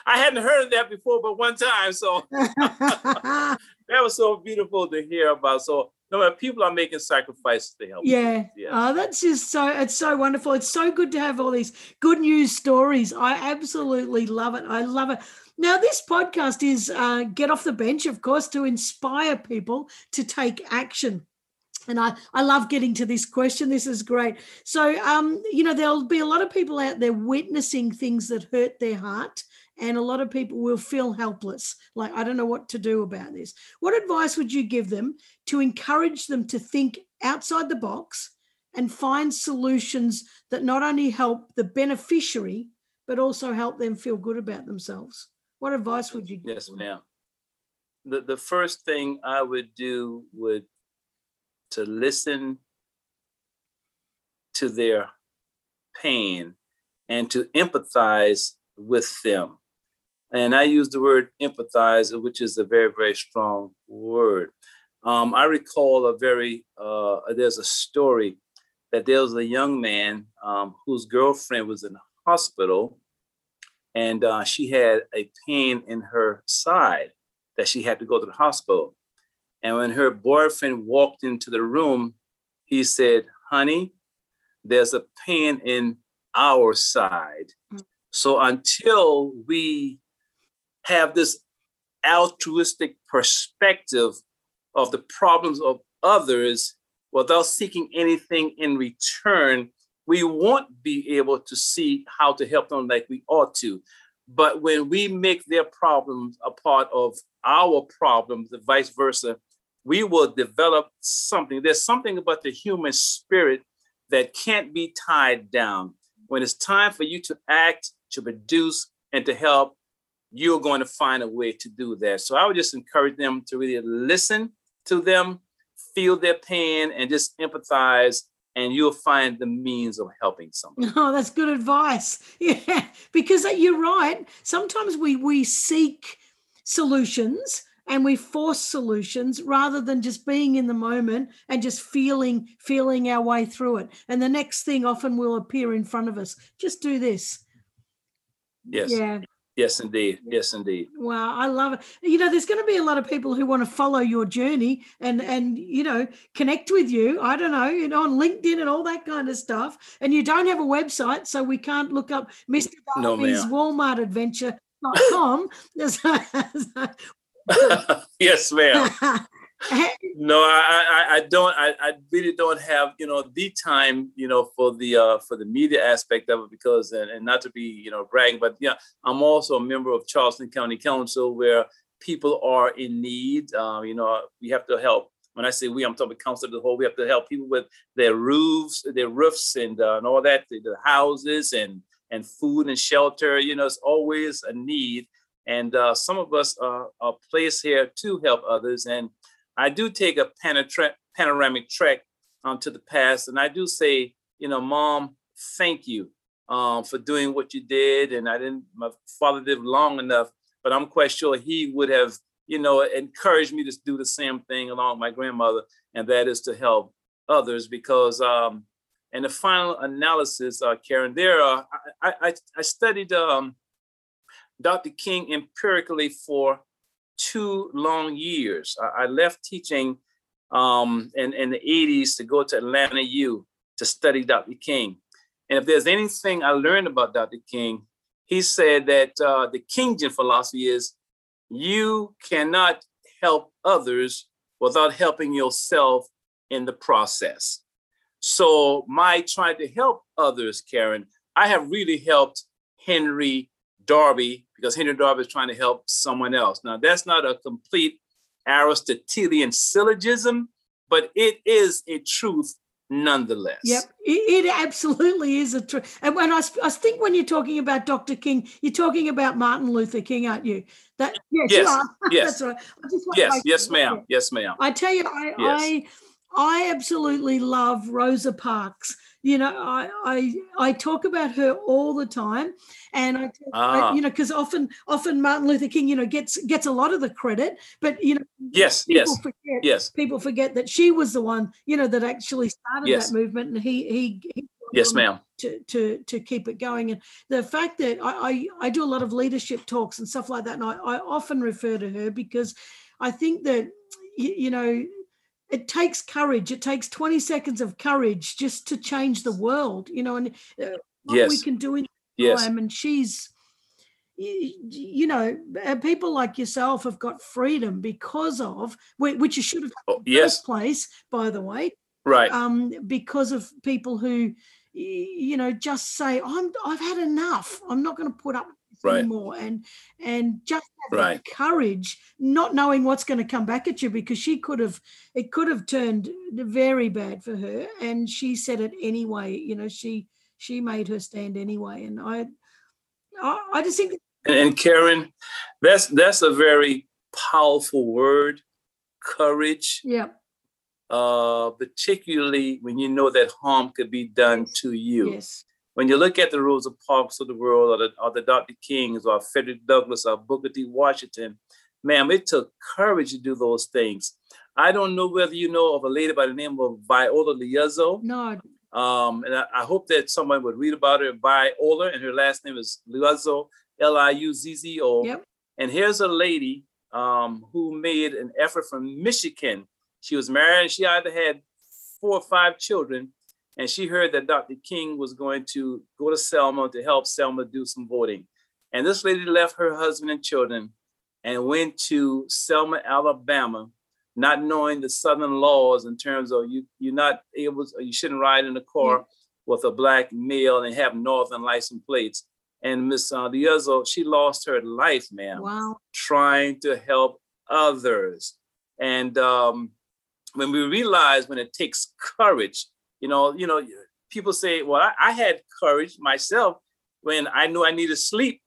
I hadn't heard of that before, but one time. So (laughs) (laughs) that was so beautiful to hear about. So no matter people are making sacrifices to help. yeah. Yeah. Oh, that's just so it's so wonderful. It's so good to have all these good news stories. I absolutely love it. I love it. Now, this podcast is uh, Get Off the Bench, of course, to inspire people to take action. And I, I love getting to this question. This is great. So, um, you know, there'll be a lot of people out there witnessing things that hurt their heart, and a lot of people will feel helpless. Like, I don't know what to do about this. What advice would you give them to encourage them to think outside the box and find solutions that not only help the beneficiary, but also help them feel good about themselves? What advice would you give? Yes, ma'am. The the first thing I would do would to listen to their pain and to empathize with them. And I use the word empathize, which is a very, very strong word. Um, I recall a very, uh, there's a story that there was a young man um, whose girlfriend was in the hospital and uh, she had a pain in her side that she had to go to the hospital. And when her boyfriend walked into the room, he said, Honey, there's a pain in our side. Mm. So until we have this altruistic perspective of the problems of others without seeking anything in return, we won't be able to see how to help them like we ought to. But when we make their problems a part of our problems, the vice versa, we will develop something. There's something about the human spirit that can't be tied down. When it's time for you to act, to produce, and to help, you're going to find a way to do that. So I would just encourage them to really listen to them, feel their pain, and just empathize and you'll find the means of helping someone. (laughs) Oh, that's good advice. (laughs) Yeah, because uh, you're right. Sometimes we we seek solutions and we force solutions rather than just being in the moment and just feeling feeling our way through it. And the next thing often will appear in front of us. Just do this. Yes. Yeah. Yes, indeed. Yes, indeed. Wow, I love it. You know, there's going to be a lot of people who want to follow your journey and and you know connect with you. I don't know, you know, on LinkedIn and all that kind of stuff. And you don't have a website, so we can't look up Mr. Darby's no, Walmart Adventure.com. (laughs) (laughs) yes, ma'am. (laughs) no, I, I, I don't. I, I really don't have you know the time you know for the uh, for the media aspect of it because and, and not to be you know bragging, but yeah, I'm also a member of Charleston County Council where people are in need. Um, you know, we have to help. When I say we, I'm talking council as a whole. We have to help people with their roofs, their roofs, and, uh, and all that, the, the houses, and and food and shelter. You know, it's always a need, and uh, some of us are, are placed here to help others. And I do take a panoramic trek um, to the past, and I do say, you know, Mom, thank you um, for doing what you did. And I didn't, my father lived long enough, but I'm quite sure he would have, you know, encouraged me to do the same thing along with my grandmother, and that is to help others because. Um, and the final analysis, uh, Karen, there, uh, I, I, I studied um, Dr. King empirically for two long years. I, I left teaching um, in, in the 80s to go to Atlanta U to study Dr. King. And if there's anything I learned about Dr. King, he said that uh, the Kingian philosophy is you cannot help others without helping yourself in the process. So, my trying to help others, Karen, I have really helped Henry Darby because Henry Darby is trying to help someone else. Now, that's not a complete Aristotelian syllogism, but it is a truth nonetheless. Yep, it, it absolutely is a truth. And when I, I think when you're talking about Dr. King, you're talking about Martin Luther King, aren't you? That yes, yes, (laughs) yes. that's right. yes, yes, ma'am. Yes, ma'am. I tell you, I, yes. I, I absolutely love Rosa Parks you know I, I i talk about her all the time and i, ah. I you know because often often martin luther king you know gets gets a lot of the credit but you know yes yes forget, yes people forget that she was the one you know that actually started yes. that movement and he he, he yes ma'am to to to keep it going and the fact that I, I i do a lot of leadership talks and stuff like that and i, I often refer to her because i think that you know it takes courage. It takes 20 seconds of courage just to change the world, you know, and uh, what yes. we can do in yes. time. And she's, you know, uh, people like yourself have got freedom because of which you should have oh, yes. first place, by the way, right? Um, because of people who, you know, just say, "I'm, I've had enough. I'm not going to put up right. anymore and and just right. courage not knowing what's going to come back at you because she could have it could have turned very bad for her and she said it anyway you know she she made her stand anyway and i i, I just think and, and karen that's that's a very powerful word courage yeah uh, particularly when you know that harm could be done to you. Yes when you look at the Rosa Parks of the world or the, or the Dr. Kings or Frederick Douglass or Booker T. Washington, ma'am, it took courage to do those things. I don't know whether you know of a lady by the name of Viola Liuzzo. No. Um, and I, I, hope that someone would read about her. Viola, and her last name is Liuzzo, L-I-U-Z-Z-O. Yep. And here's a lady um, who made an effort from Michigan. She was married and she either had four or five children and she heard that Dr. King was going to go to Selma to help Selma do some voting. And this lady left her husband and children and went to Selma, Alabama, not knowing the Southern laws in terms of you, you're not able, to, you shouldn't ride in a car with a black male and have Northern license plates. And Miss uh, Liuzzo, she lost her life, ma'am, Wow. trying to help others. And um, when we realize when it takes courage, you know, you know, people say, "Well, I, I had courage myself when I knew I needed sleep,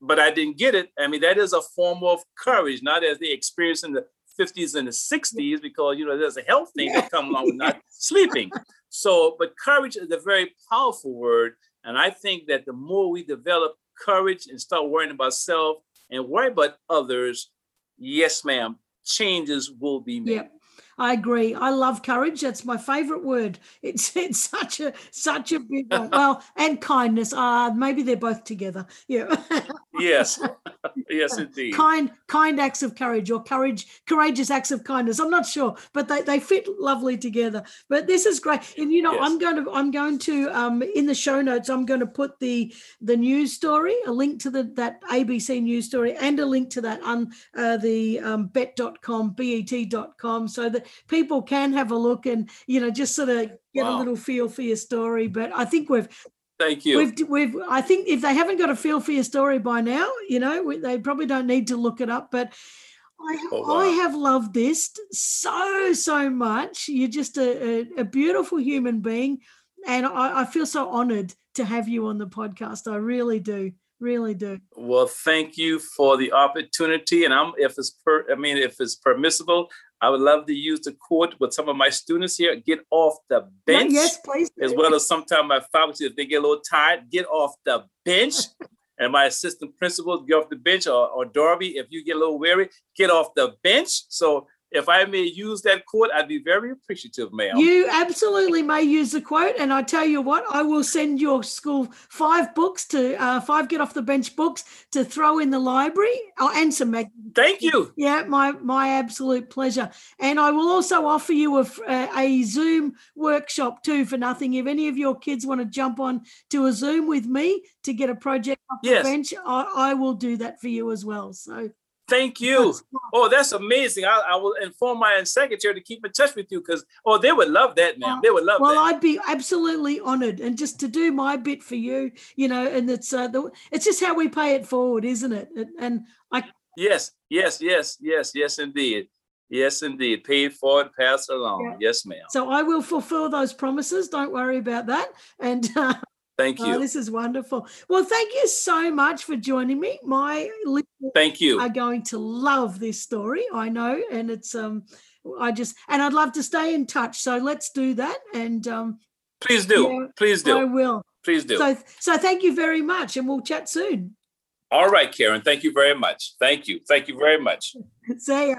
but I didn't get it." I mean, that is a form of courage, not as they experienced in the 50s and the 60s, because you know there's a health thing that comes along with not (laughs) sleeping. So, but courage is a very powerful word, and I think that the more we develop courage and start worrying about self and worry about others, yes, ma'am, changes will be made. Yep. I agree. I love courage. That's my favorite word. It's (laughs) it's such a such a big one. (laughs) Well, and kindness. Uh maybe they're both together. Yeah. (laughs) Yes, (laughs) yes, indeed. kind kind acts of courage or courage courageous acts of kindness. I'm not sure but they, they fit lovely together. But this is great. And you know Yes. i'm going to i'm going to um in the show notes i'm going to put the the news story a link to the that abc news story and a link to that on uh, the um, bet.com bet.com so that people can have a look and you know just sort of get a little feel for your story. But i think we've Thank you. We've, we've, I think if they haven't got a feel for your story by now, you know, we, they probably don't need to look it up. But I, Oh, I have loved this so, so much. You're just a, a, a beautiful human being. And I, I feel so honored to have you on the podcast. I really do. Really do. Well, thank you for the opportunity. And I'm, if it's per, I mean, if it's permissible, I would love to use the quote with some of my students here. Get off the bench, yes, please. as well as sometimes my faculty, if they get a little tired, get off the bench. (laughs) and my assistant principals, get off the bench, or, or Darby, if you get a little weary, get off the bench. So if I may use that quote, I'd be very appreciative, ma'am. You absolutely may use the quote, and I tell you what, I will send your school five books to uh, five get off the bench books to throw in the library, oh, and some mag- Thank you. Yeah, my my absolute pleasure. And I will also offer you a, a Zoom workshop too for nothing. If any of your kids want to jump on to a Zoom with me to get a project off Yes. the bench, I, I will do that for you as well. So Thank you. Oh, that's amazing. I, I will inform my secretary to keep in touch with you because, oh, they would love that, ma'am. They would love well, that. I'd be absolutely honoured, and just to do my bit for you, you know, and it's uh, the, it's just how we pay it forward, isn't it? And- And I yes, yes, yes, yes, yes, indeed. Yes, indeed. Paid forward, pass along. Yes, ma'am. so I will fulfil those promises. Don't worry about that. And uh, Thank Oh, you. this is wonderful. Well, thank you so much for joining me. My listeners Thank you. are going to love this story, I know, and it's um, I just and I'd love to stay in touch. So let's do that, and um, Please do. Yeah, Please do. I will. Please do. So, so thank you very much, and we'll chat soon. All right, Karen. Thank you very much. Thank you. Thank you very much. (laughs) See ya.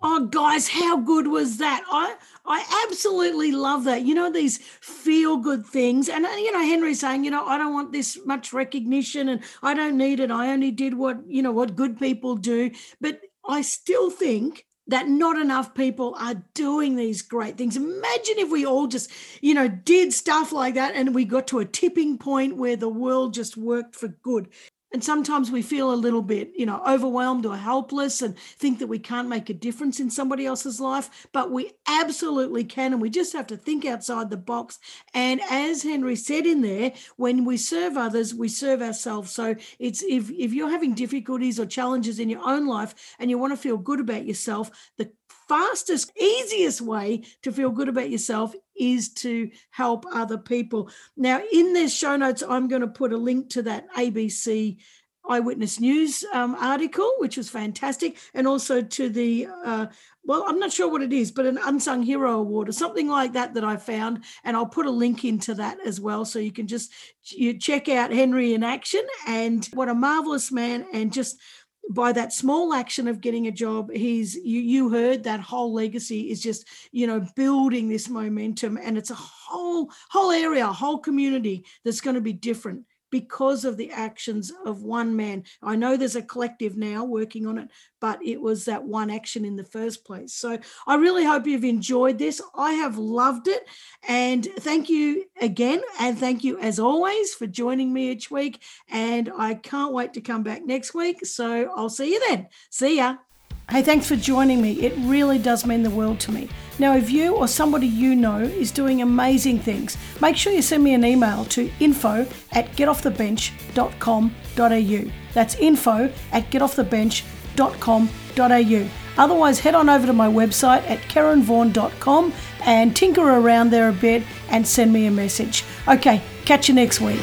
Oh, guys, how good was that? I I absolutely love that. You know these feel good things, and uh, you know Henry's saying, you know, I don't want this much recognition, and I don't need it. I only did what you know what good people do, but I still think that not enough people are doing these great things. Imagine if we all just, you know, did stuff like that and we got to a tipping point where the world just worked for good. And sometimes we feel a little bit, you know, overwhelmed or helpless and think that we can't make a difference in somebody else's life, but we absolutely can. And we just have to think outside the box. And as Henry said in there, when we serve others, we serve ourselves. So it's if, if you're having difficulties or challenges in your own life and you want to feel good about yourself, the fastest, easiest way to feel good about yourself is to help other people. Now, in the show notes, I'm going to put a link to that ABC Eyewitness News um, article, which was fantastic, and also to the, uh, well, I'm not sure what it is, but an Unsung Hero Award or something like that that I found. And I'll put a link into that as well. So you can just you check out Henry in action and what a marvelous man and just by that small action of getting a job he's you you heard that whole legacy is just you know building this momentum and it's a whole whole area a whole community that's going to be different because of the actions of one man i know there's a collective now working on it but it was that one action in the first place so i really hope you've enjoyed this i have loved it and thank you again and thank you as always for joining me each week and I can't wait to come back next week. So I'll see you then. See ya. Hey, thanks for joining me. It really does mean the world to me. Now, if you or somebody you know is doing amazing things, make sure you send me an email to info at getoffthebench.com.au. That's info at getoffthebench.com.au. Otherwise, head on over to my website at karenvaughan.com and tinker around there a bit and send me a message. Okay, catch you next week.